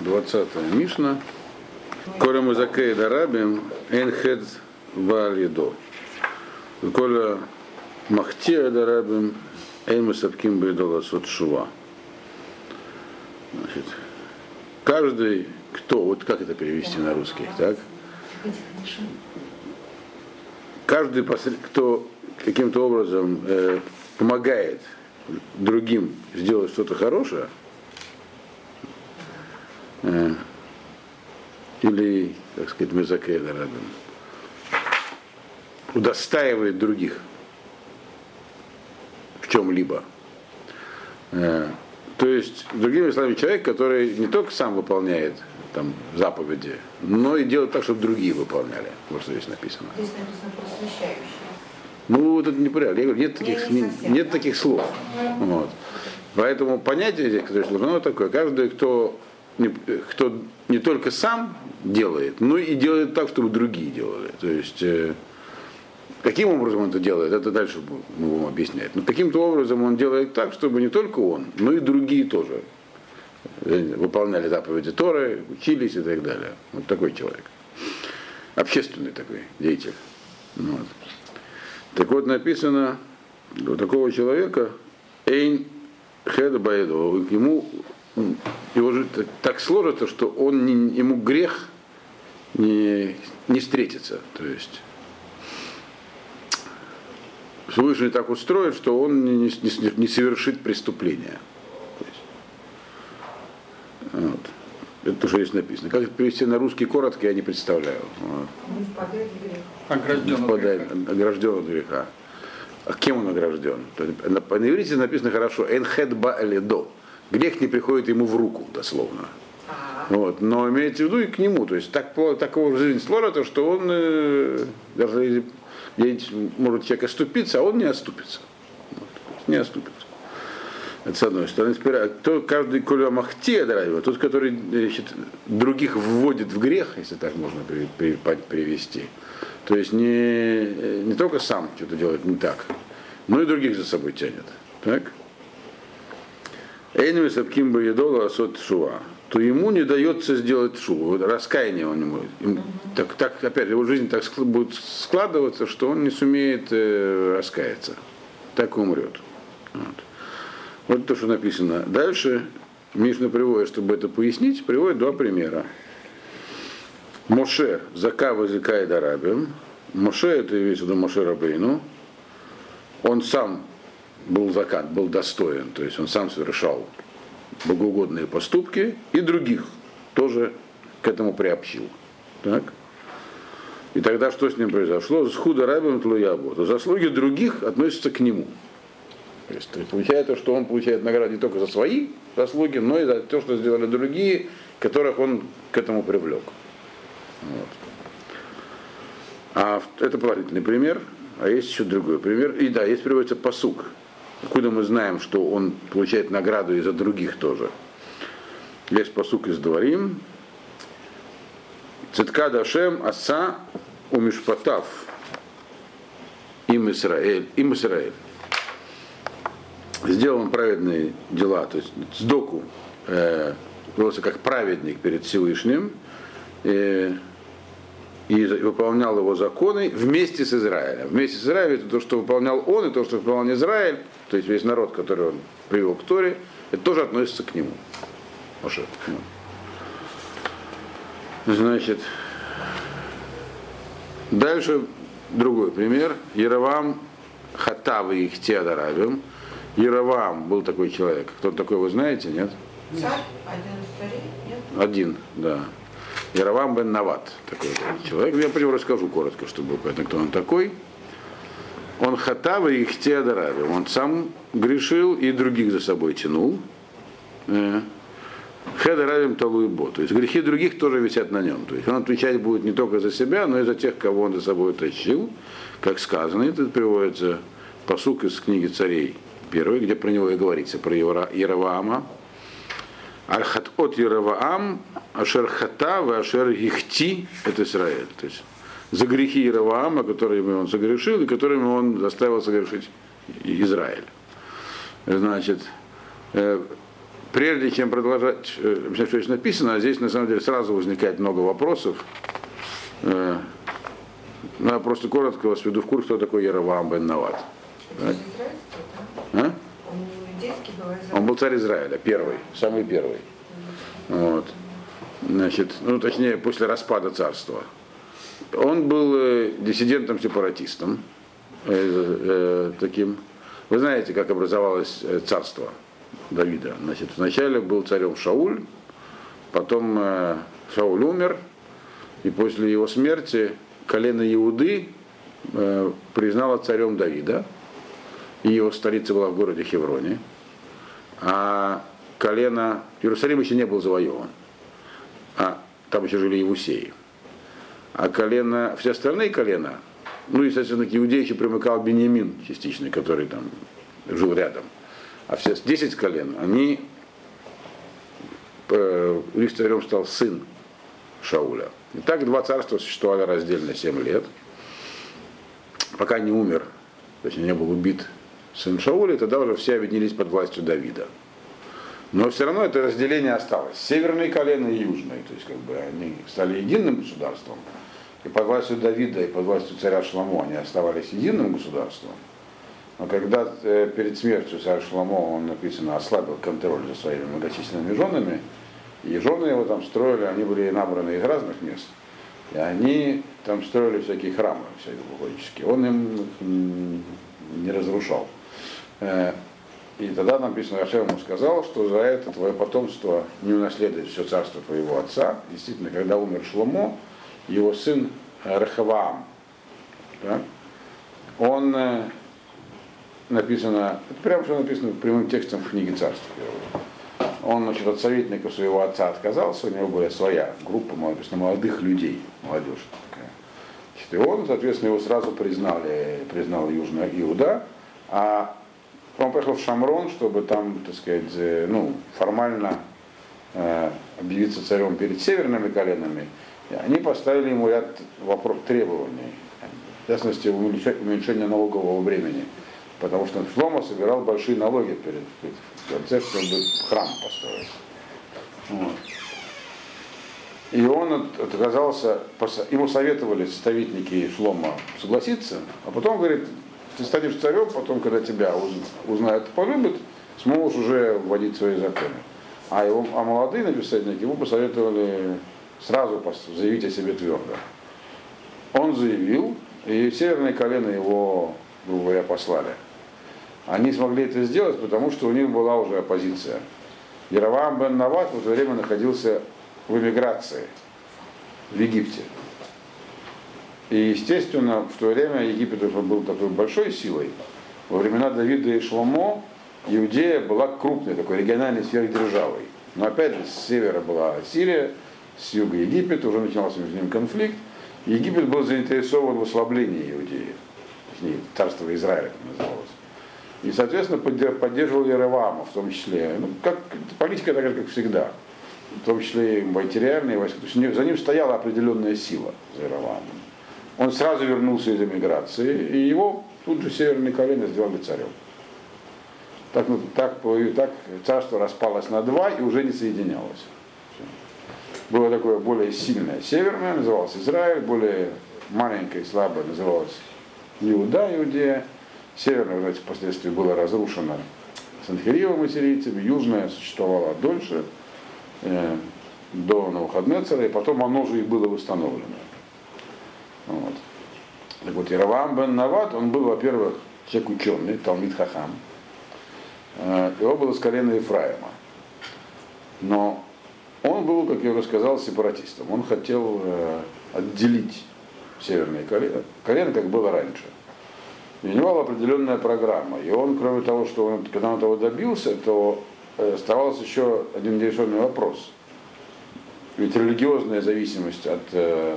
20 Мишна. Коля Музакей Дарабим Энхед Валидо. Коля Махтия Дарабим Эн Масапким Бейдола Сотшува. Значит, каждый, кто, вот как это перевести на русский, так? Каждый, кто каким-то образом э, помогает другим сделать что-то хорошее, э, или, так сказать, Мезакея Дарабин, удостаивает других в чем-либо. Э, то есть, другими словами, человек, который не только сам выполняет там, заповеди, но и делает так, чтобы другие выполняли. Вот что здесь написано. Здесь написано просвещающий. Ну, вот это не порядок. Я говорю, нет таких, не совсем, нет да. таких слов. Вот. Поэтому понятие здесь, которое оно такое. Каждый, кто кто не только сам делает, но и делает так, чтобы другие делали. То есть, э, каким образом он это делает, это дальше мы будем объяснять. Но каким-то образом он делает так, чтобы не только он, но и другие тоже э, выполняли заповеди Торы, учились и так далее. Вот такой человек. Общественный такой деятель. Вот. Так вот написано, у такого человека Эйн Хед Баэдо, ему его же так- сложится, что он не- ему грех не, не встретится. То есть Всевышний так устроит, что он не, не- не- совершит преступления. Вот. Это то, что здесь написано. Как это перевести на русский коротко, я не представляю. Вот Не впадает в грех. Огражден от греха. огражден от греха. А кем он огражден? На, на иврите написано хорошо, энхед бааледо. Грех не приходит ему в руку, дословно. Вот. Но имеется в виду и к нему. То есть так, такого в жизни сложно, что он, э, даже может человек оступиться, а он не оступится. Вот. То Не оступится. Это с одной стороны. А кто каждый коля махте драйва, тот, который значит, других вводит в грех, если так можно привести. То есть не, не только сам что-то делает не так, но и других за собой тянет. Так? Эйнами сапким боедола асот шуа, то ему не дается сделать шуву. Раскаяние у него. Так, так, опять его жизнь так будет складываться, что он не сумеет э, раскаяться. Так умрет. Вот. Вот то, что написано. Дальше Мишна приводит, чтобы это пояснить, приводит два примера. Моше, Зака возликает Дарабим. Моше, это имеется в виду Моше Рабейну. Он сам был закат, был достоин, то есть он сам совершал богоугодные поступки и других тоже к этому приобщил. Так? И тогда что с ним произошло? С худа рабим тлуябу. То заслуги других относятся к нему. То есть получается, что он получает награду не только за свои заслуги, но и за то, что сделали другие, которых он к этому привлек. Вот. А это положительный пример, а есть еще другой пример. И да, есть приводится посук. Откуда мы знаем, что он получает награду и за других тоже. Есть посук из Дворим. Цитка Дашем Аса Умишпатав им Израиль, им Израиль. Сделал он праведные дела, то есть сдоку э, велся как праведник перед Всевышним э, и выполнял его законы вместе с Израилем. Вместе с Израилем это то, что выполнял он, и то, что выполнял Израиль, то есть весь народ, который он привел к Торе, это тоже относится к нему. Моше. Ну. Значит, дальше другой пример. Яровам Хатавы их Теодоравим. Яровам был такой человек. Кто такой, вы знаете, нет? Царь, один из царей, нет? Один, да. Яровам бен Нават, такой человек. Я про него расскажу коротко, чтобы вы понятно, кто он такой. Он хатава и их теодоравим. Он сам грешил и других за собой тянул. Э, Хедаравим талуйбо. То есть грехи других тоже висят на нем. То есть он отвечать будет не только за себя, но и за тех, кого он за собой тащил. Как сказано, это приводится посук из книги царей первой, где про него и говорится, про Яроваама. Архат от Яроваам, Ашер Хата, Ашер Ихти, это Израиль. То есть за грехи Яроваама, которыми он согрешил, и которыми он заставил согрешить Израиль. Значит, э, прежде чем продолжать, э, объяснять, что здесь написано, здесь на самом деле сразу возникает много вопросов. Э, ну, я просто коротко вас веду в курс, кто такой Яровам бен Нават. Это же израильский, да? А? Он не иудейский был, а Он был царь Израиля, первый, самый первый. Вот. Значит, ну точнее, после распада царства. Он был э, диссидентом-сепаратистом, э, э, таким. Вы знаете, как образовалось э, царство Давида. Значит, вначале был царем Шауль, потом э, Шауль умер, и после его смерти колено Иуды э, признало царем Давида, и его столица была в городе Хевроне а колено, Иерусалим еще не был завоеван, а там еще жили Иусеи. А колено, все остальные колена, ну, естественно, к Иудеи еще примыкал Бениамин частично, который там жил рядом. А все 10 колен, они, э, у царем стал сын Шауля. И так два царства существовали раздельно 7 лет, пока не умер, то есть не был убит сын Шауля, и тогда уже все объединились под властью Давида. Но все равно это разделение осталось. Северные колена и южные. То есть как бы они стали единым государством. И под властью Давида, и под властью царя Шламо они оставались единым государством. Но когда э, перед смертью царя Шламо, он написано, ослабил контроль за своими многочисленными женами, и жены его там строили, они были набраны из разных мест. И они там строили всякие храмы всякие богоические. Он им не разрушал. Э, И тогда написано, Рашем ему сказал, что за это твое потомство не унаследует все царство твоего отца. Действительно, когда умер Шломо, его сын Рахаваам, да, он э, написано, это прямо что написано прямым текстом в книге первого. Он значит, от советников своего отца отказался, у него была своя группа написано, молодых людей, молодежь такая. И он, соответственно, его сразу признали, признал Южный Иуда, а он поехал в Шамрон, чтобы там, так сказать, э, ну, формально э, объявиться царем перед северными коленами. Они поставили ему ряд вопрос, требований, в частности, уменьшение, налогового времени. Потому что Шлома собирал большие налоги перед, перед в конце, чтобы храм построить. Вот. И он от- отказался, ему советовали составители Шлома согласиться, а потом говорит, ты станешь царем, потом, когда тебя уз- узнают и полюбят, сможешь уже вводить свои законы. А, его, а молодые написательники ему посоветовали сразу заявить о себе твердо. Он заявил, и северные колено его, грубо говоря, послали. Они смогли это сделать, потому что у них была уже оппозиция. Яровам бен Нават в это время находился в эмиграции в Египте. И, естественно, в то время Египет уже был такой большой силой. Во времена Давида и Шломо Иудея была крупной такой региональной сверхдержавой. Но опять же, с севера была Сирия, с юга Египет, уже начинался между ними конфликт. Египет был заинтересован в ослаблении Иудеи, точнее, царство Израиля это называлось. И, соответственно, поддер- поддерживал Яровама, в том числе. Ну, как, политика такая, как всегда. В том числе и материальные войска. То есть за ним стояла определенная сила, за Яровамом. Он сразу вернулся из эмиграции, и его тут же северные колено сделали царем. Так, ну, так, так царство распалось на два и уже не соединялось. Было такое более сильное северное, называлось Израиль, более маленькое и слабое называлось Иуда, Иудея. Северное, знаете, впоследствии было разрушено Санхиривом ассирийцами, южное существовало дольше, э, до Навуходнецера, и потом оно же и было восстановлено. Вот. Так вот, Яровам бен Нават, он был, во-первых, человек ученый, Талмит Хахам. Э, Его было с колена Ефраима. Но он был, как я уже сказал, сепаратистом. Он хотел э, отделить северные колено, колено, как было раньше. У него была определенная программа. И он, кроме того, что он, когда он этого добился, то э, оставался еще один нерешенный вопрос. Ведь религиозная зависимость от э, э,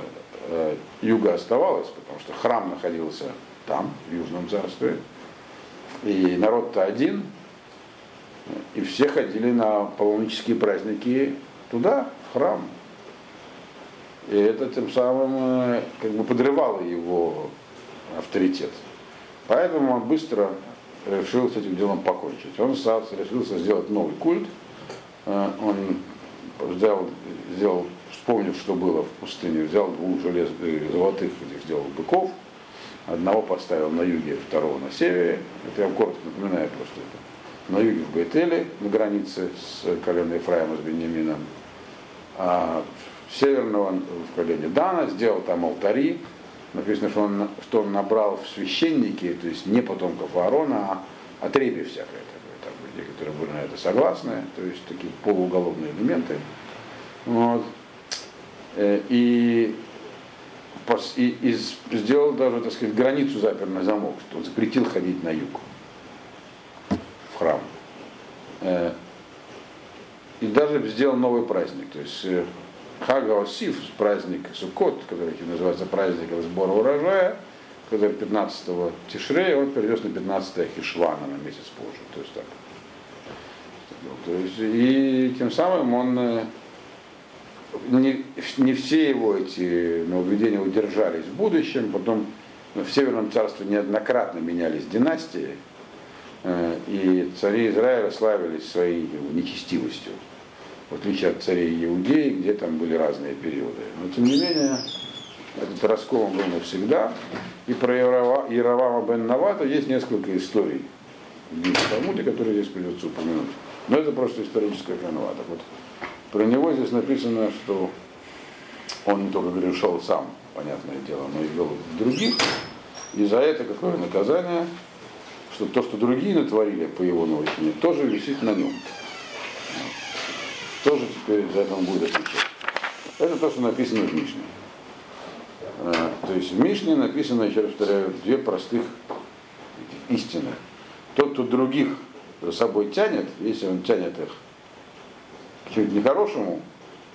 юга оставалась, потому что храм находился там, в Южном царстве, и народ-то один, и все ходили на паломнические праздники туда, в храм. И это тем самым э, как бы подрывало его авторитет. Поэтому он быстро решил с этим делом покончить. Он решился сделать новый культ, э, он взял, сделал, вспомнив, что было в пустыне, взял двух желез, э, золотых этих сделал быков, одного поставил на юге, второго на севере. Это я вам коротко напоминаю просто это. На юге в Бейтеле, на границе с коленой Ефраима с Беньямином, а северного в колене Дана, сделал там алтари. Написано, что он, что он набрал в священники, то есть не потомков Аарона, а отребье всякое такое. Там люди, которые были на это согласны, то есть такие полууголовные элементы. Вот. Э, и, и, и сделал даже, так сказать, границу запер на замок, что он запретил ходить на юг в храм. Э, и даже сделал новый праздник. То есть э, Хага Осиф, праздник Суккот, который называется праздником сбора урожая, который 15 Тишрея, он перейдет на 15 Хишвана на месяц позже. То есть так. То есть, и тем самым он не, не все его эти нововведения удержались в будущем, потом в Северном царстве неоднократно менялись династии, э, и цари Израиля славились своей нечестивостью в отличие от царей Иудеи, где там были разные периоды. Но тем не менее, этот раскол был навсегда. И про Яровама бен Навата есть несколько историй в Талмуде, которые здесь придется упомянуть. Но это просто историческая канва. Так вот, про него здесь написано, что он не только грешил сам, понятное дело, но и вел других. И за это какое наказание, что то, что другие натворили по его научению, тоже висит на нем тоже теперь за это он будет отвечать. Это то, что написано в Мишне. А, то есть в Мишне написано, еще раз повторяю, две простых истины. Тот, кто других за собой тянет, если он тянет их чему-то нехорошему,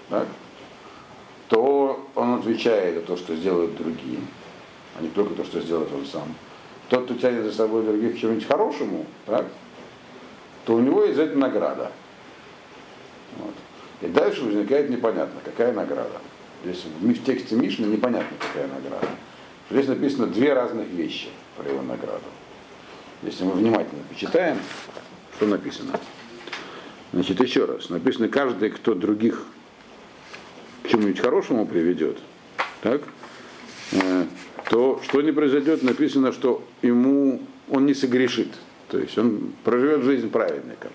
так, то он отвечает за то, что сделают другие, а не только то, что сделает он сам. Тот, кто тянет за собой других к чему-нибудь хорошему, так, то у него есть за это награда. Вот. И дальше возникает непонятно, какая награда. Здесь в тексте Мишны непонятно, какая награда. Здесь написано две разных вещи про его награду. Если мы внимательно почитаем, что написано. Значит, еще раз. Написано, каждый, кто других к чему-нибудь хорошему приведет, так, э, то что не произойдет, написано, что ему он не согрешит. То есть он проживет жизнь праведником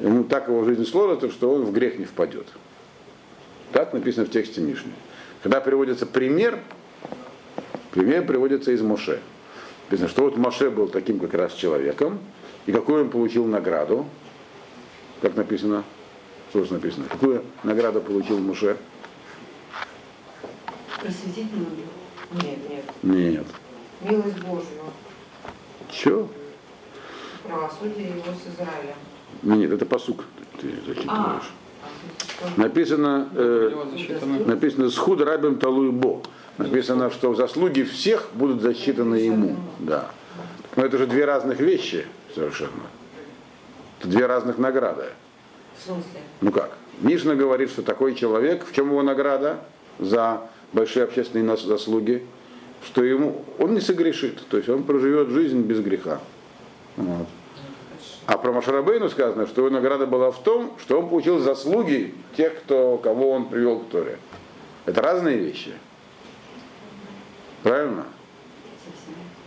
ему так его жизнь сложится, что он в грех не впадет. Так написано в тексте Мишни. Когда приводится пример, пример приводится из Моше. Написано, что вот Моше был таким как раз человеком, и какую он получил награду, как написано, что же написано, какую награду получил Моше? Просветительную? Нет, нет. Нет. Милость Божью. Че? Правосудие его с Израилем. Нет, это посук ты зачитываешь. А, написано, э, написано «Схуд рабим талуй бо». Написано, что заслуги всех будут засчитаны ему. Да. Но это же две разных вещи совершенно. Это две разных награды. В смысле? Ну как? Мишна говорит, что такой человек, в чем его награда за большие общественные заслуги, что ему он не согрешит, то есть он проживет жизнь без греха. Вот. А про Машарабейну сказано, что его награда была в том, что он получил заслуги тех, кто, кого он привел к Торе. Это разные вещи. Правильно?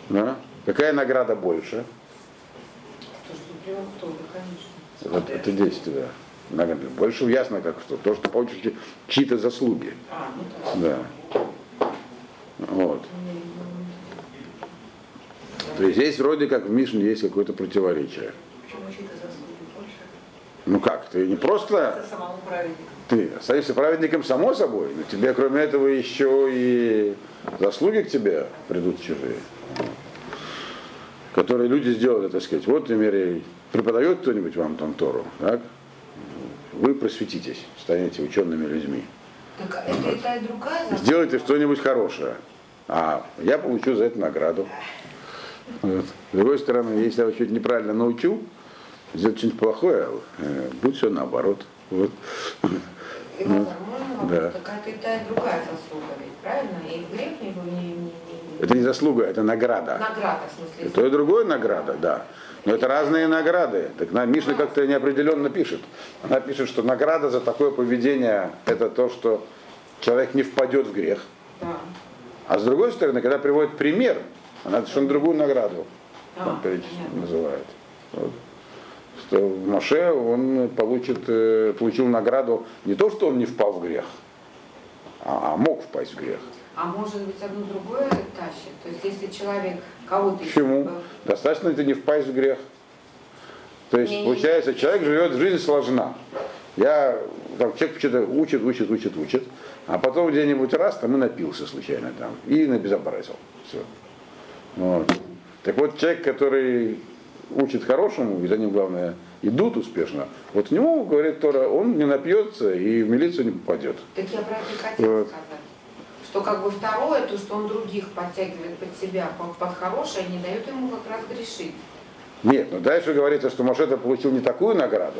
Да? Какая награда больше? То, что привел к Торе, конечно. Вот это действие. Больше ясно, как что. То, что получите чьи-то заслуги. А, ну да. Да. Вот. То есть здесь вроде как в Мишне есть какое-то противоречие. Ну как, ты не просто... Ты остаешься праведником само собой, но тебе кроме этого еще и заслуги к тебе придут чужие. Которые люди сделали, так сказать. Вот, например, преподает кто-нибудь вам там Тору, так? Вы просветитесь, станете учеными людьми. Так это вот. та, и другая. Сделайте что-нибудь хорошее. А я получу за это награду. Вот. С другой стороны, если я что-то неправильно научу, сделать что-нибудь плохое, э, будет все наоборот. Вот. И, ну, да. Такая и та, и другая заслуга, ведь правильно? И грех не, не, не, Это не заслуга, это награда. Награда, в смысле. То и другое награда, да. Но это разные награды. Так на Мишна как-то неопределенно пишет. Она пишет, что награда за такое поведение это то, что человек не впадет в грех. Да. А с другой стороны, когда приводит пример, она совершенно другую награду там называет. Вот. Что в Маше он получит, э, получил награду не то, что он не впал в грех, а, а мог впасть в грех. А может быть одно другое тащит? То есть если человек кого-то... Почему? Достаточно это не впасть в грех. То есть, Не-не-не. получается, человек живет, жизнь сложна. Я, там, человек что-то учит, учит, учит, учит, а потом где-нибудь раз там и напился случайно там, и набезобразил. Все. Вот. Так вот, человек, который учит хорошему, и за ним, главное, идут успешно, вот к нему, говорит Тора, он не напьется и в милицию не попадет. Так я про это хотела Вот. сказать. Что как бы второе, то, что он других подтягивает под себя, под, под хорошее, не дает ему как раз грешить. Нет, но дальше говорится, что Машета получил не такую награду,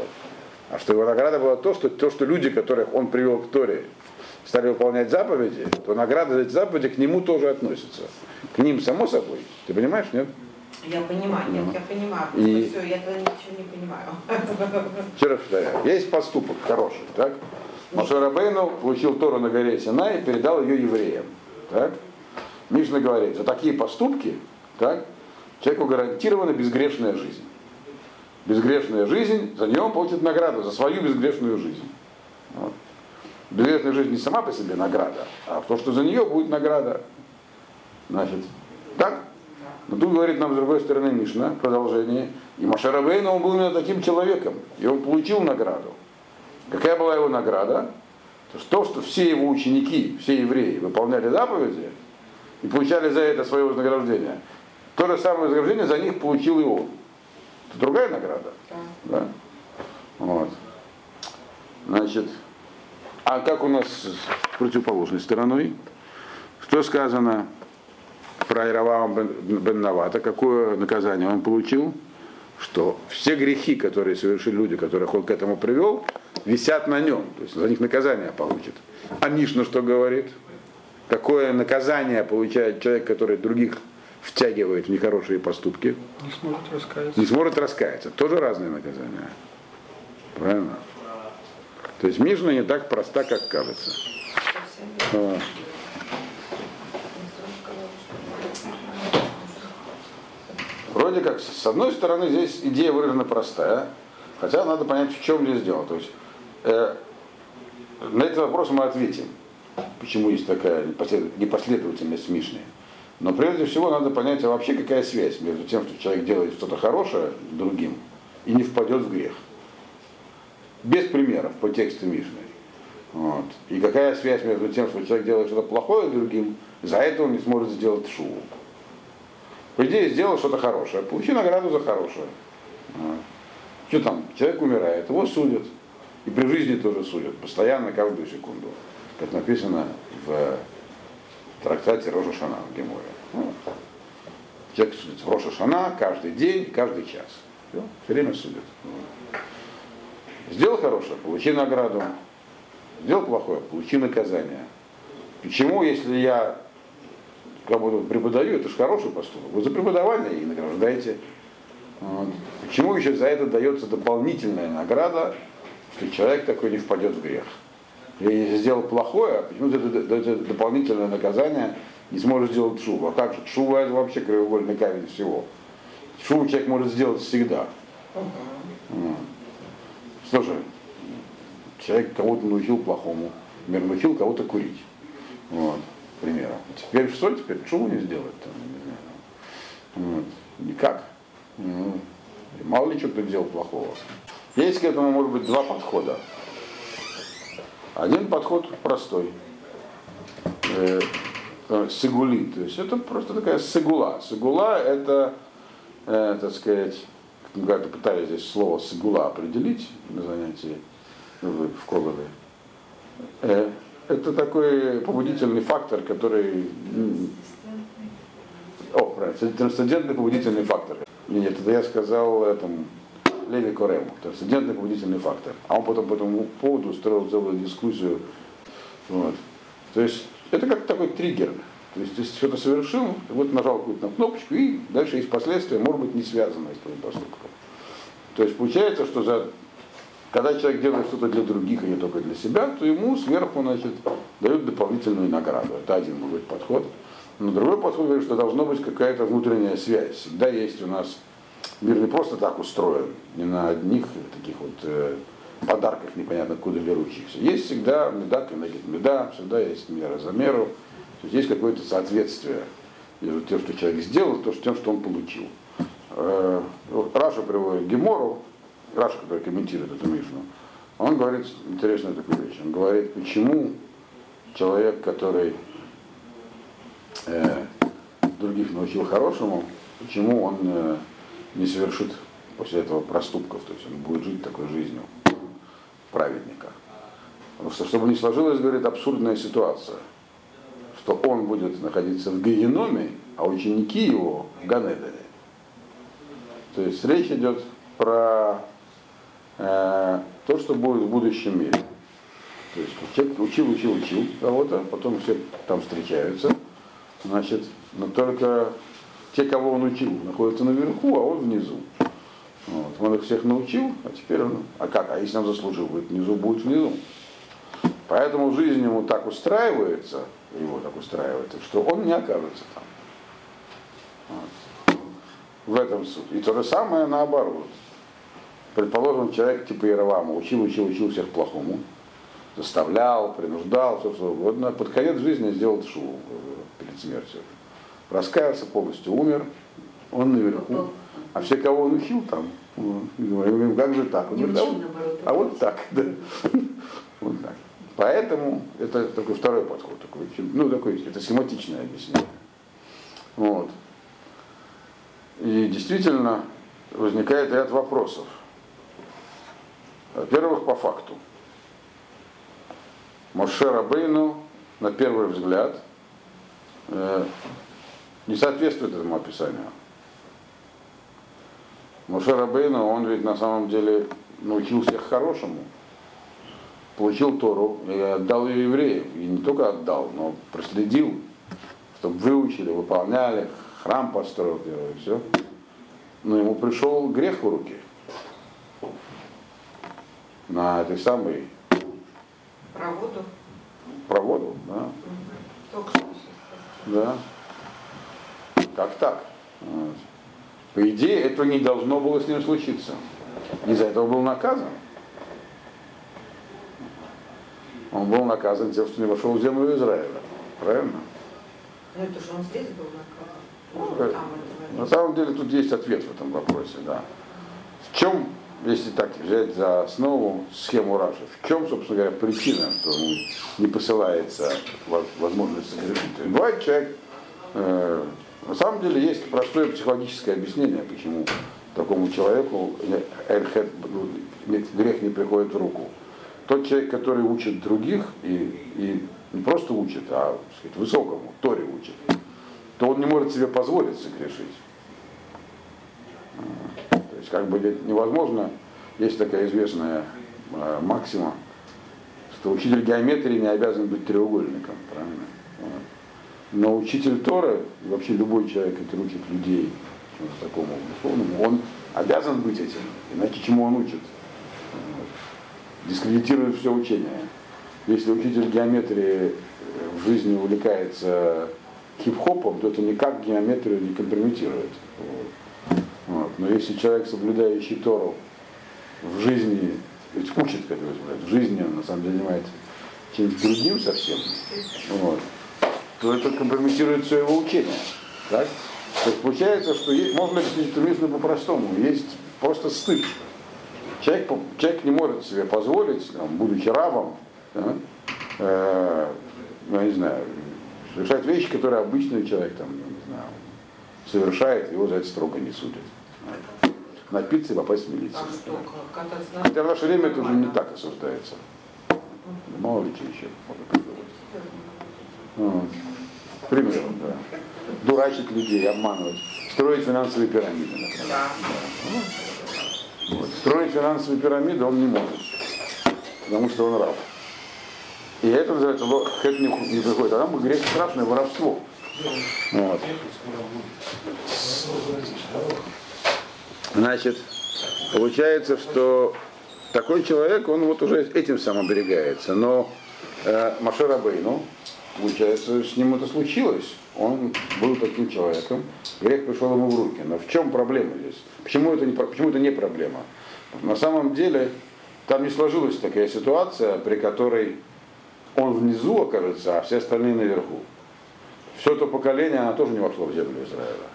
а что его награда была то, что, то, что люди, которых он привел к Торе, стали выполнять заповеди, то награда за эти заповеди к нему тоже относится. К ним, само собой. Ты понимаешь, нет? Я понимаю, нет, я понимаю. И- Все, я тогда ничего не понимаю. Еще раз повторяю, есть поступок хороший, так? Моше Рабейну получил Тору на горе Синай и передал ее евреям. Так? Мишна говорит, за такие поступки так, человеку гарантирована безгрешная жизнь. Безгрешная жизнь, за нее он получит награду, за свою безгрешную жизнь. Вот. Безгрешная жизнь не сама по себе награда, а то, что за нее будет награда. Значит, так? Но тут говорит нам с другой стороны Мишна, продолжение. И Моше Рабейну, он был именно таким человеком, и он получил награду. Какая была его награда? То, что, то, что все его ученики, все евреи выполняли заповеди и получали за это свое вознаграждение, то же самое вознаграждение за них получил и он. Это другая награда. Да? Вот. Значит, а как у нас с противоположной стороной? Что сказано про Ираваама бен, бен Навата? Какое наказание он получил? Что все грехи, которые совершили люди, которых он к этому привел, висят на нем. То есть за них наказание получит. А Мишна что говорит? Какое наказание получает человек, который других втягивает в нехорошие поступки? Не сможет раскаяться. не сможет раскаяться. Тоже разные наказания. Правильно? То есть Мишна не так проста, как кажется. А, Вроде как, с одной стороны, здесь идея выражена простая, хотя надо понять, в чем здесь дело. То есть, на этот вопрос мы ответим, почему есть такая непослед- непоследовательность в Мишне. Но прежде всего надо понять, а вообще какая связь между тем, что человек делает что-то хорошее другим и не впадет в грех. Без примеров по тексту Мишны. Вот. И какая связь между тем, что человек делает что-то плохое другим, за это он не сможет сделать шуву. По идее, сделал что-то хорошее, получи награду за хорошее. Что там, человек умирает, его судят. И при жизни тоже судят, постоянно, каждую секунду. Как написано в трактате Роша Шана в Геморе. Ну, Человек судит в Роша Шана каждый день, каждый час. Все, время судят. Сделал хорошее, получи награду. Сделал плохое, получи наказание. Почему, если я кому-то преподаю, это же хороший поступок. Вы за преподавание и награждаете. Вот. Почему еще за это дается дополнительная награда, если человек такой не впадет в грех? Если сделал плохое, а почему за это дополнительное наказание, не сможет сделать шубу? А как же? Шуба это вообще краеугольный камень всего. Шубу человек может сделать всегда. Что же, человек кого-то научил плохому, например, научил кого-то курить. Вот, к примеру. Теперь что теперь? Шубу не сделать? Вот. Никак. Ну, мало ли что кто делал плохого. Есть к этому, может быть, два подхода. Один подход простой. Э, э, сигули. То есть это просто такая сигула. Сигула это, э, так сказать, мы как-то пытались здесь слово сигула определить на занятии ну, вы в Колове. Э, это такой побудительный фактор, который... м, О, правильно, трансцендентный побудительный фактор. Нет, это я сказал этому Леви Корему, трансцендентный побудительный фактор. А он потом по этому поводу устроил целую дискуссию. Вот. То есть это как такой триггер. То есть ты что-то совершил, вот нажал какую-то кнопочку, и дальше есть последствия, может быть, не связанные с твоим поступком. То есть получается, что за когда человек делает что-то для других, а не только для себя, то ему сверху значит, дают дополнительную награду. Это один может быть подход. Но другой подход говорит, что должна быть какая-то внутренняя связь. Всегда есть у нас мир не просто так устроен, не на одних таких вот э, подарках непонятно куда берущихся. Есть всегда меда, кинегит меда, всегда есть мера за меру. То есть есть какое-то соответствие между тем, что человек сделал, и тем, что он получил. Э, Раши приводит Гемору, Раши, который комментирует эту Мишну, он говорит интересную такую вещь. Он говорит, почему человек, который э, других научил хорошему, почему он э, не совершит после этого проступков, то есть он будет жить такой жизнью праведника. Что, чтобы не сложилась, говорит, абсурдная ситуация, что он будет находиться в гееноме, а ученики его в Ганедене. То есть речь идет про э, то, что будет в будущем мире. То есть человек учил, учил, учил кого-то, потом все там встречаются, значит, но только те, кого он учил, находятся наверху, а он внизу. Вот. Он их всех научил, а теперь он, а как, а если он заслужил, будет внизу, будет внизу. Поэтому жизнь ему так устраивается, его так устраивается, что он не окажется там. Вот. В этом суть. И то же самое наоборот. Предположим, человек типа Яровама учил, учил, учил всех плохому, заставлял, принуждал, все что угодно. Под конец жизни сделал шоу перед смертью. Раскаялся полностью, умер, он наверху. А все, кого он учил там, говорим, как же так? Он говорит, а, вот, а вот так, да. Вот так. Поэтому это такой второй подход, такой, ну такой, это схематичное объяснение. Вот. И действительно возникает ряд вопросов. Во-первых, по факту. Моше Рабейну, на первый взгляд, э, не соответствует этому описанию. Моше Рабейну, он ведь на самом деле научил всех хорошему. Получил Тору и отдал ее евреям. И не только отдал, но проследил, чтобы выучили, выполняли, храм построил и все. Но ему пришел грех в руки на этой самой Проводу. Проводу, да. Только что Да. Как так? По идее, этого не должно было с ним случиться. Из-за этого был наказан. Он был наказан тем, что не вошел в землю Израиля. Правильно? Ну это же он здесь был наказан. Ну, На самом деле тут есть ответ в этом вопросе, да. В чем, если так взять за основу схему Раши, в чем, собственно говоря, причина, что ему не посылается воз- возможность согрешить? Бывает человек, э, на самом деле есть простое психологическое объяснение, почему такому человеку ну, грех не приходит в руку. Тот человек, который учит других и, и не просто учит, а сказать, высокому, Торе учит, то он не может себе позволить согрешить. То есть как бы невозможно, есть такая известная э, максима, что учитель геометрии не обязан быть треугольником, правильно? Но учитель Торы, и вообще любой человек, который учит людей чему-то такому духовному, он обязан быть этим, иначе чему он учит? Дискредитирует все учение. Если учитель геометрии э, в жизни увлекается хип-хопом, то это никак геометрию не компрометирует. Вот. Но если человек, соблюдающий Тору, в жизни, ведь учит, как сказать, в жизни он на самом деле занимается чем-то другим совсем, вот, то это компрометирует все его учение. Так? То есть получается, что есть, можно объяснить по-простому. Есть просто стыд. Человек, человек не может себе позволить, там, будучи рабом, да, э, ну, я не знаю, совершать вещи, которые обычный человек там, не знаю, совершает, его за это строго не судят. Напиться и попасть в милицию. А. Хотя в наше время это уже не так осуждается. Мало ли что еще можно придумать. Вот. К примеру, да. Дурачить людей, обманывать. Строить финансовые пирамиды, например. Да. Вот. Строить финансовые пирамиды он не может, потому что он раб. И это называется хэт не, не приходит. А там грех страшное воровство. Вот. Значит, получается, что такой человек, он вот уже этим сам оберегается. Но э, Машер Абейну, получается, с ним это случилось. Он был таким человеком, грех пришел ему в руки. Но в чем проблема здесь? Почему это не, почему это не проблема? На самом деле, там не сложилась такая ситуация, при которой он внизу окажется, а все остальные наверху. Все то поколение, оно тоже не вошло в землю Израиля.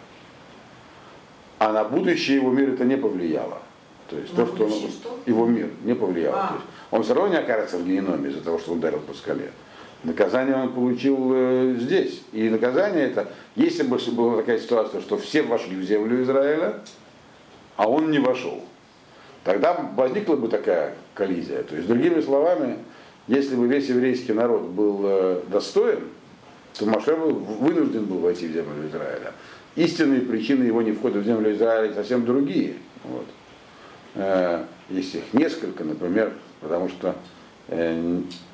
А на будущее его мир это не повлияло. То есть На то, что, он, что? его мир не повлияло. А. То есть он все равно не окажется в геноме из-за того, что он ударил по скале. Наказание он получил э, здесь. И наказание это, если бы была такая ситуация, что все вошли в землю Израиля, а он не вошел, тогда возникла бы такая коллизия. То есть, другими словами, если бы весь еврейский народ был э, достоин, то Маше был вынужден был войти в землю Израиля. Истинные причины его не входа в землю Израиля совсем другие. Вот. Э, Есть их несколько, например, потому что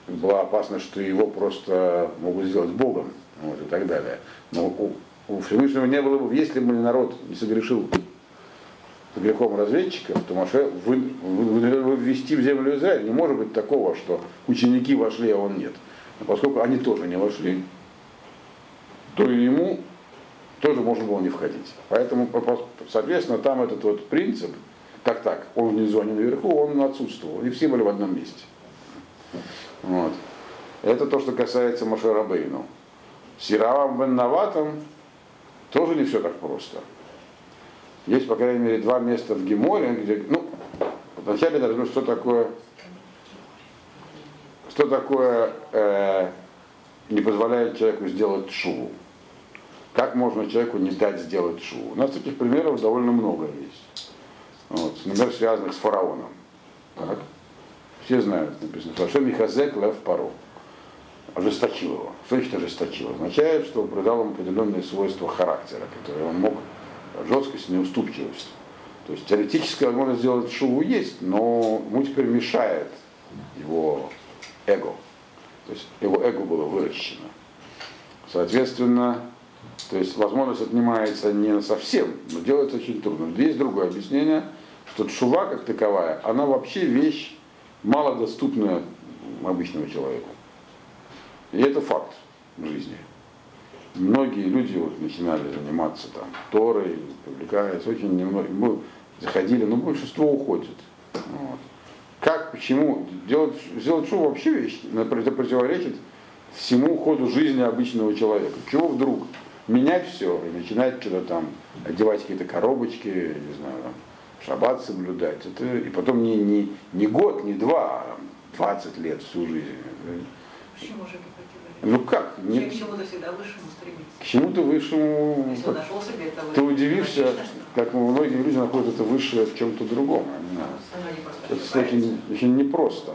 была опасность, что его просто могут сделать Богом вот, и так далее. Но у, у Всевышнего не было бы, если бы народ не согрешил грехом разведчиков, то Маше ввести в землю Израиля не может быть такого, что ученики вошли, а он нет. Но поскольку они тоже не вошли, то и ему тоже можно было не входить. Поэтому, по- по- соответственно, там этот вот принцип, так так, он внизу, а не наверху, он отсутствовал. И все были в одном месте. Вот. Это то, что касается Машарабейну. С Иравам бен Наватом тоже не все так просто. Есть, по крайней мере, два места в Геморе, где, ну, вначале я разберу, что такое, что такое э, не позволяет человеку сделать шуву. Как можно человеку не дать сделать шуву? У нас таких примеров довольно много есть. Вот, например, связанных с фараоном. Так? Все знают, написано, что Михазек Лев Паро. Ожесточил его. Что значит ожесточил? Означает, что придал ему определенные свойства характера, которые он мог жесткость, неуступчивость. То есть теоретически возможность сделать шуву есть, но ему теперь мешает его эго. То есть его эго было выращено. Соответственно, то есть возможность отнимается не совсем, но делается очень трудно. Есть другое объяснение, что шува как таковая, она вообще вещь малодоступная обычному человеку. И это факт в жизни. Многие люди вот начинали заниматься там Торой, привлекаясь, очень немного, заходили, но большинство уходит. Вот. Как, почему? Делать, сделать шоу вообще вещь, противоречит всему ходу жизни обычного человека. Чего вдруг менять все и начинать что-то там, одевать какие-то коробочки, не знаю, шаббат соблюдать. Это, и потом не, не, не год, не два, а там, 20 лет, всю жизнь. Почему же? Ну как? Не, Человек к чему-то всегда высшему стремится. к чему-то высшему. Если он нашел себе этого. Ты удивишься, как многие люди находят это высшее в чем-то другом. Они- не просто Это ошибается. очень, непросто.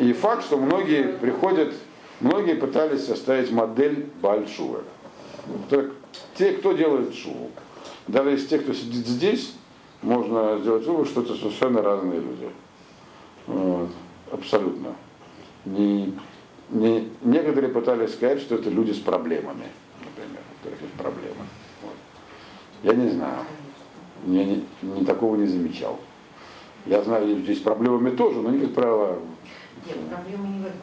И факт, что многие приходят, многие пытались составить модель Бальшува. Те, кто делает шуву. Даже из тех, кто сидит здесь, можно сделать вывод, что это совершенно разные люди. Вот. Абсолютно. Не, не, некоторые пытались сказать, что это люди с проблемами, например, у которых есть проблемы. Вот. Я не знаю. Я не, не такого не замечал. Я знаю, здесь проблемами тоже, но они, как правило, Нет, проблема не в этом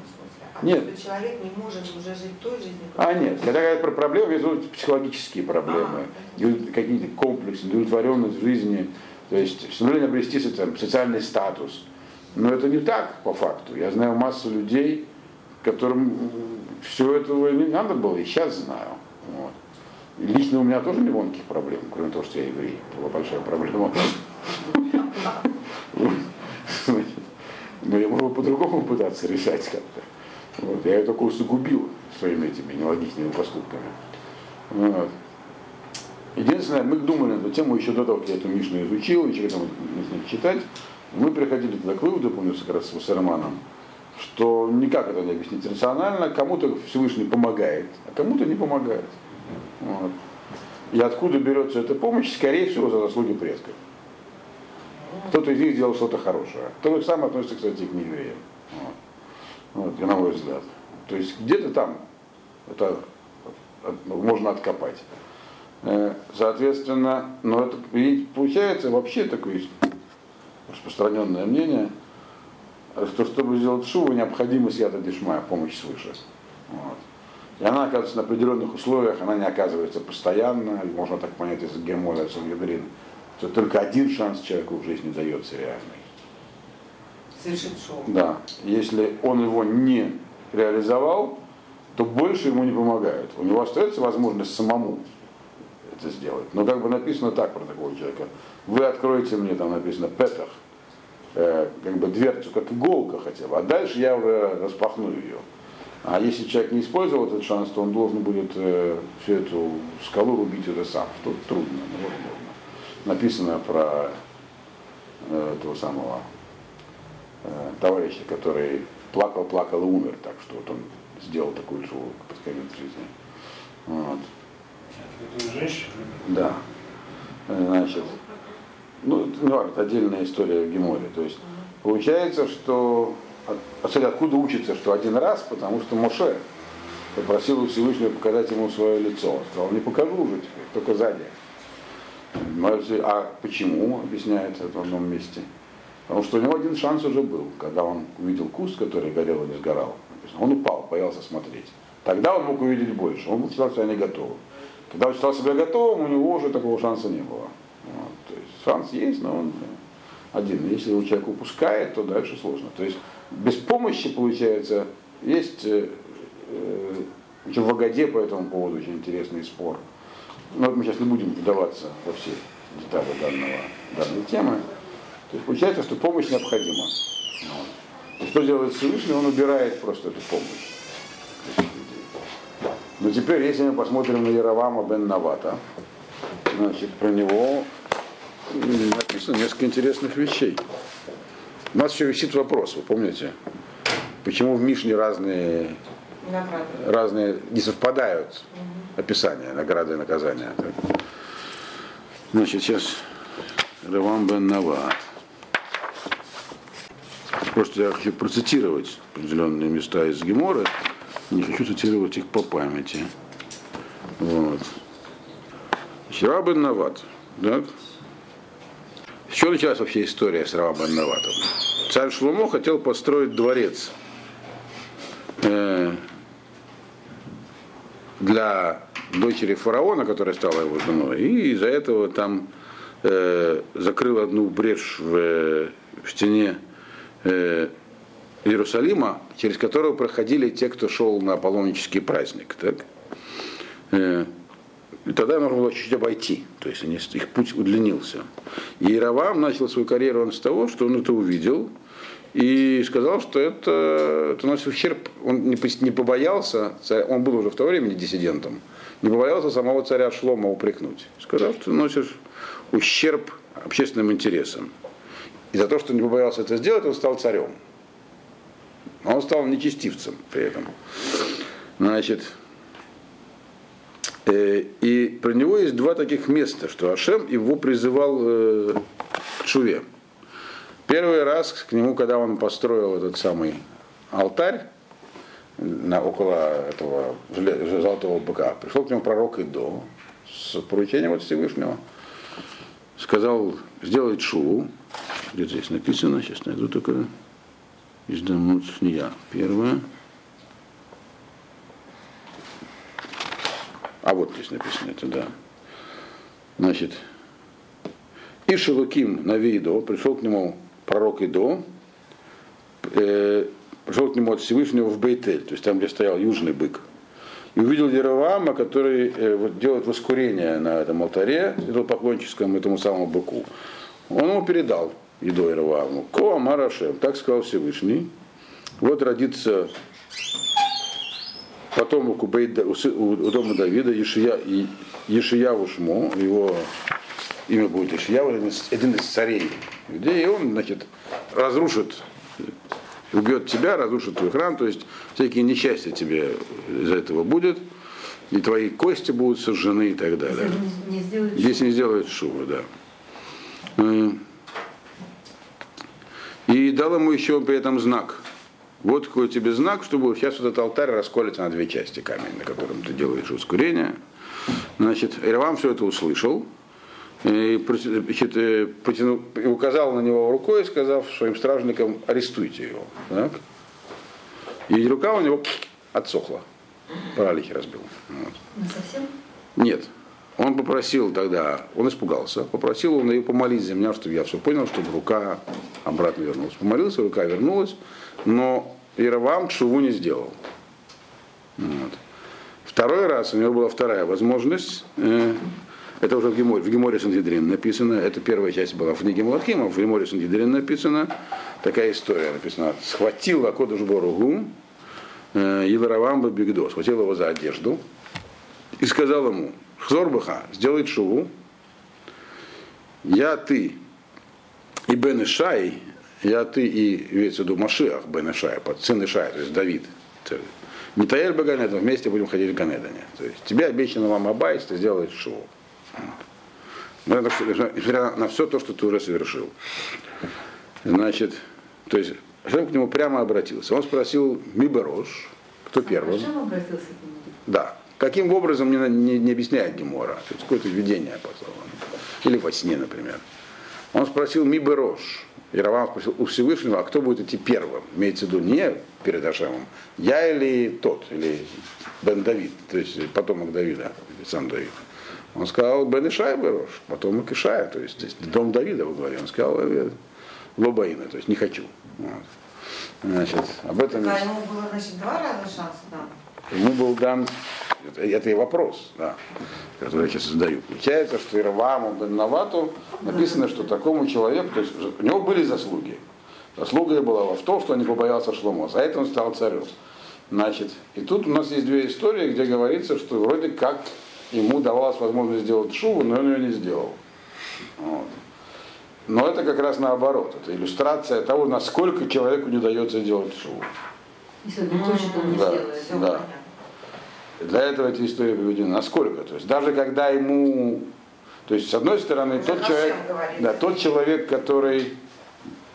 Нет. то, что человек не может уже жить той жизнью, А нет, когда говорят про проблемы, я имею в виду психологические проблемы, А, какие-то комплексы, удовлетворенность в жизни, то есть стремление обрести социальный статус. Но это не так по факту. Я знаю массу людей, которым все этого не надо было, и сейчас знаю. Вот. Лично у меня тоже не никаких проблем, кроме того, что я еврей. Это была большая проблема. Но я могу по-другому пытаться решать как-то. Вот. Я ее только усугубил своими этими нелогичными поступками. Вот. Единственное, мы думали на эту тему еще до того, как я эту Мишну изучил, еще начали читать, мы приходили туда к выводу, помню, как раз с Вассерманом, что никак это не объяснить рационально, кому-то Всевышний помогает, а кому-то не помогает. Вот. И откуда берется эта помощь, скорее всего, за заслуги предков. Кто-то из них сделал что-то хорошее. То же самое относится, кстати, и к неевреям. Вот. И на мой взгляд. То есть где-то там это от- можно откопать. Э, Соответственно, но это получается вообще такое распространенное мнение, что чтобы сделать шуву, необходима сията дешмая, помощь свыше. Вот. И она оказывается на определенных условиях, она не оказывается постоянно, можно так понять из Гермоля Сангедрин, что только один шанс человеку в жизни дается реальный. Совершить шоу. Да. Если он его не реализовал, то больше ему не помогают. У него остается возможность самому это сделать. Но как бы написано так про такого человека. Вы откроете мне, там написано, петах, э, как бы дверцу, как иголка хотя бы, а дальше я уже распахну ее. А если человек не использовал этот шанс, то он должен будет э, всю эту скалу рубить уже сам, что трудно, невозможно. Написано про э, этого самого э, товарища, который плакал, плакал и умер, так что вот он сделал такую шоу под конец жизни. Вот. Да. Значит, ну, ну, это отдельная история в Геморе. То есть получается, что от- кстати, откуда учится, что один раз, потому что Моше попросил Всевышнего показать ему свое лицо. Он сказал, не покажу уже теперь, только сзади. А почему, объясняется в одном месте. Потому что у него один шанс уже был, когда он увидел куст, который горел и не сгорал. Он упал, боялся смотреть. Тогда он мог увидеть больше, он считал себя не готовым. Когда он считал себя готовым, у него уже такого шанса не было. Вот. То есть шанс есть, но он один. Если его человек упускает, то дальше сложно. То есть без помощи, получается, есть э, э, в Агаде по этому поводу очень интересный спор. Но вот мы сейчас не будем вдаваться во все детали данного, данной темы. То есть получается, что помощь необходима. И что делает Всевышний? Он убирает просто эту помощь. Но теперь, если мы посмотрим на Яровама бен Навата, значит, про него написано несколько интересных вещей. У нас еще висит вопрос, вы помните? Почему в Мишне разные, Награды. разные не совпадают описания награды и наказания? Значит, сейчас Равам бен Нават. Просто я хочу процитировать определенные места из Гемора. Не хочу цитировать их по памяти. Вот. Рава бен Нават. Так? С чего началась вообще история с Рава бен Наватом? Царь Шломо хотел построить дворец э, для дочери фараона, которая стала его женой, и из-за этого там э, закрыл одну брешь в, э, в стене э, Иерусалима, через которую проходили те, кто шел на паломнический праздник. Так? Э, и тогда нужно было чуть-чуть обойти, то есть их путь удлинился. И Иеравам начал свою карьеру он с того, что он это увидел и сказал, что это, это носит ущерб. Он не, не побоялся, царь- он был уже в то время диссидентом, не побоялся самого царя Шлома упрекнуть. Сказал, что носишь ущерб общественным интересам. И за то, что не побоялся это сделать, он стал царем. А он стал нечестивцем при этом. Значит, э, и про него есть два таких места, что Ашем его призывал э, к Шуве. Первый раз к нему, когда он построил этот самый алтарь на, около этого золотого быка, пришел к нему пророк Идо с поручением от Всевышнего, сказал, сделай шуву, где-то здесь написано, сейчас найду такое, издамут не я, первое, а вот здесь написано это, да. Значит, и Шелуким Навидо, пришел к нему пророк Идо, э, пришел к нему от Всевышнего в Бейтель, то есть там, где стоял южный бык. И увидел Еровама, который э, вот, делает воскурение на этом алтаре, это поклонческом этому самому быку. Он ему передал Идо Ероваму. Ко Марашем, так сказал Всевышний. Вот родится потомок у, Бейда, у, дома Давида Ешия, Ешияву Шмо, его имя будет Ишияу, один из- царей и он, значит, разрушит, убьет тебя, разрушит твой храм, то есть всякие несчастья тебе из этого будет, и твои кости будут сожжены и так далее. Не сделать Здесь не сделают шубы, да. Э, И дал ему еще при этом знак. вот какой тебе знак, чтобы сейчас вот этот алтарь расколется на две части камень, на котором ты делаешь ускорение. Значит, Ирвам все это услышал, и значит, э, потянул, и указал на него рукой, сказав своим стражникам, арестуйте его. Так? И рука у него отсохла. Паралихи разбил. Вот. Не совсем? Нет. Он попросил тогда, он испугался, попросил он ее помолить за меня, чтобы я все понял, чтобы рука обратно вернулась. Помолился, рука вернулась, но Иеравам Шуву не сделал. Вот. Второй раз у него была вторая возможность. Э, Это уже в Геморе, в Геморе Сангидрин написано. Это первая часть была в книге Малахима, в Геморе Сангидрин написано. Такая история написана. Схватил Акодыш Боругу, Еларавам Бигдо, схватил его за одежду и сказал ему, Хзорбаха, сделай шуву, я ты и Бен Ишай, я ты и, имеется в виду Машиах Бен Ишай, сын Ишая, то есть Давид. Митаэль Баганедом, вместе будем ходить в Ганедане. То есть тебе обещано вам Абайс, ты сделаешь шоу. Несмотря на все то, что ты уже совершил. Значит, то есть Шем к нему прямо обратился. Он спросил Миберош, кто первым. Шем обратился к нему? Да. Каким образом не, не, не объясняет Гемора. То есть какое-то видение послал. Или во сне, например. Он спросил Миберош. Яровам спросил у Всевышнего, а кто будет идти первым? Имеется в виду не перед Ашемом, я или тот, или Бен Давид, то есть потомок Давида, или сам Давид. Он сказал Бен Ишай Берош, потомок Ишая, то есть, то есть дом Давида во главе. Он сказал «Э, Лобаина, то есть не хочу. Вот. Значит, об этом А ему было, значит, два раза шанс, да. ему был дан, это, это и вопрос, да, который я сейчас задаю. Получается, что Ирваму бен Навату написано, что такому человеку, то есть у него были заслуги. Заслуга была в том, что он не побоялся Шломо, за это он стал царем. Значит, и тут у нас есть две истории, где говорится, что вроде как ему давалась возможность сделать шуву, но он ее не сделал. Вот. Но это как раз наоборот. Это иллюстрация того, насколько человеку не дается делать шуву. Если он хочет, он не Да. сделает. Все Да. понятно. Для этого эти истории приведены. Насколько? То есть даже когда ему, то есть с одной стороны Уже тот человек, говорит. да, тот человек, который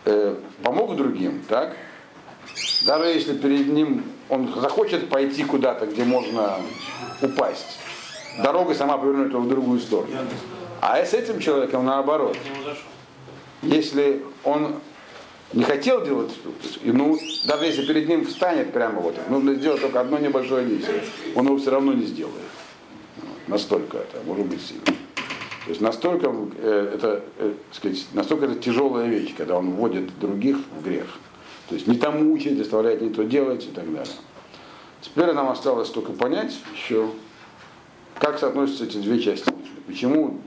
э, помог другим, так, даже если перед ним он захочет пойти куда-то, где можно упасть, дорога сама повернет его в другую сторону. А с этим человеком наоборот. Если он не хотел делать, ну, даже если перед ним встанет прямо вот, нужно сделать только одно небольшое действие, он его все равно не сделает. Настолько это может быть сильно. То есть настолько э, это, э, сказать, настолько это тяжелая вещь, когда он вводит других в грех. То есть не тому учить, заставляет не то делать и так далее. Теперь нам осталось только понять еще, как соотносятся эти две части Мишны. Почему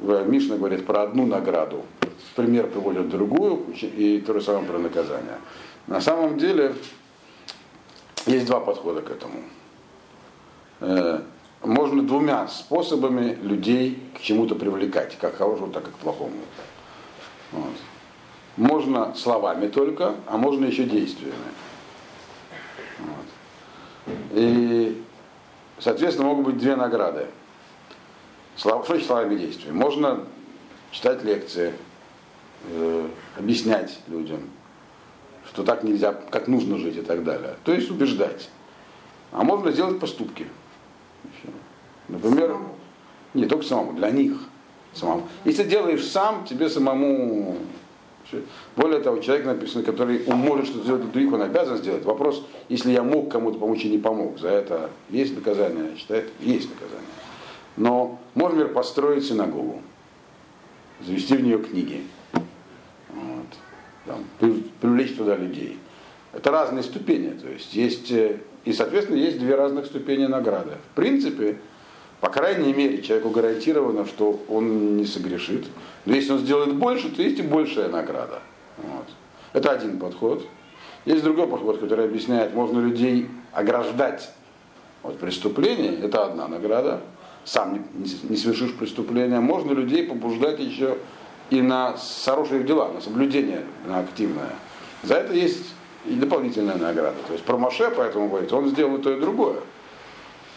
в Мишна говорит про одну награду, пример приводят другую, и то же самое про наказание. На самом деле есть два подхода к этому. Э, Можно двумя способами людей к чему-то привлекать, как к хорошему, так и к плохому. Вот. Можно словами только, а можно еще действиями. Вот. И, соответственно, могут быть две награды. Слова, что значит словами действия? Можно читать лекции, э, объяснять людям, что так нельзя, как нужно жить и так далее. То есть убеждать. А можно сделать поступки. Например, не только самому, для них самому. Если делаешь сам, тебе самому. Более того, человек написано, который может что-то сделать для других, он обязан сделать. Вопрос, если я мог кому-то помочь и не помог, за это есть наказание, считает, есть наказание. Но можно, например, построить синагогу, завести в нее книги, вот, там, при- привлечь туда людей. Это разные ступени, то есть есть, э, и, соответственно, есть две разных ступени награды. В принципе, по крайней мере, человеку гарантировано, что он не согрешит. Но если он сделает больше, то есть и большая награда. Вот. Это один подход. Есть другой подход, который объясняет, можно людей ограждать от преступления, это одна награда. Сам не, совершишь преступления. Можно людей побуждать еще и на хорошие дела, на соблюдение, на активное. За это есть и дополнительная награда. То есть про Моше, поэтому говорит, он сделал то, и другое.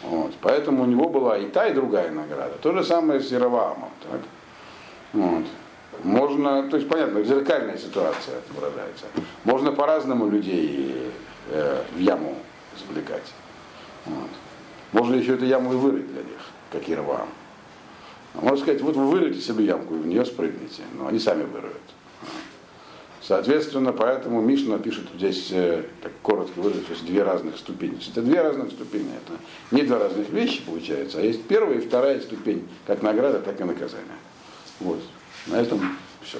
Вот. Поэтому у него была и та, и другая награда. То же самое с Яроваамом. Так? Вот. Можно, то есть понятно, зеркальная ситуация выражается. Можно по-разному людей э, в яму извлекать. Вот. Можно еще эту яму и вырыть для них, как Ирвам. А можно сказать, вот вы вырыте себе ямку и в нее спрыгните, но они сами выроют. Соответственно, поэтому Мишна пишет здесь, э, так коротко выразившись, две разных ступени. Это две разных ступени. Это не два разных вещи получается, а есть первая и вторая ступень, как награда, так и наказание. Вот. На этом все.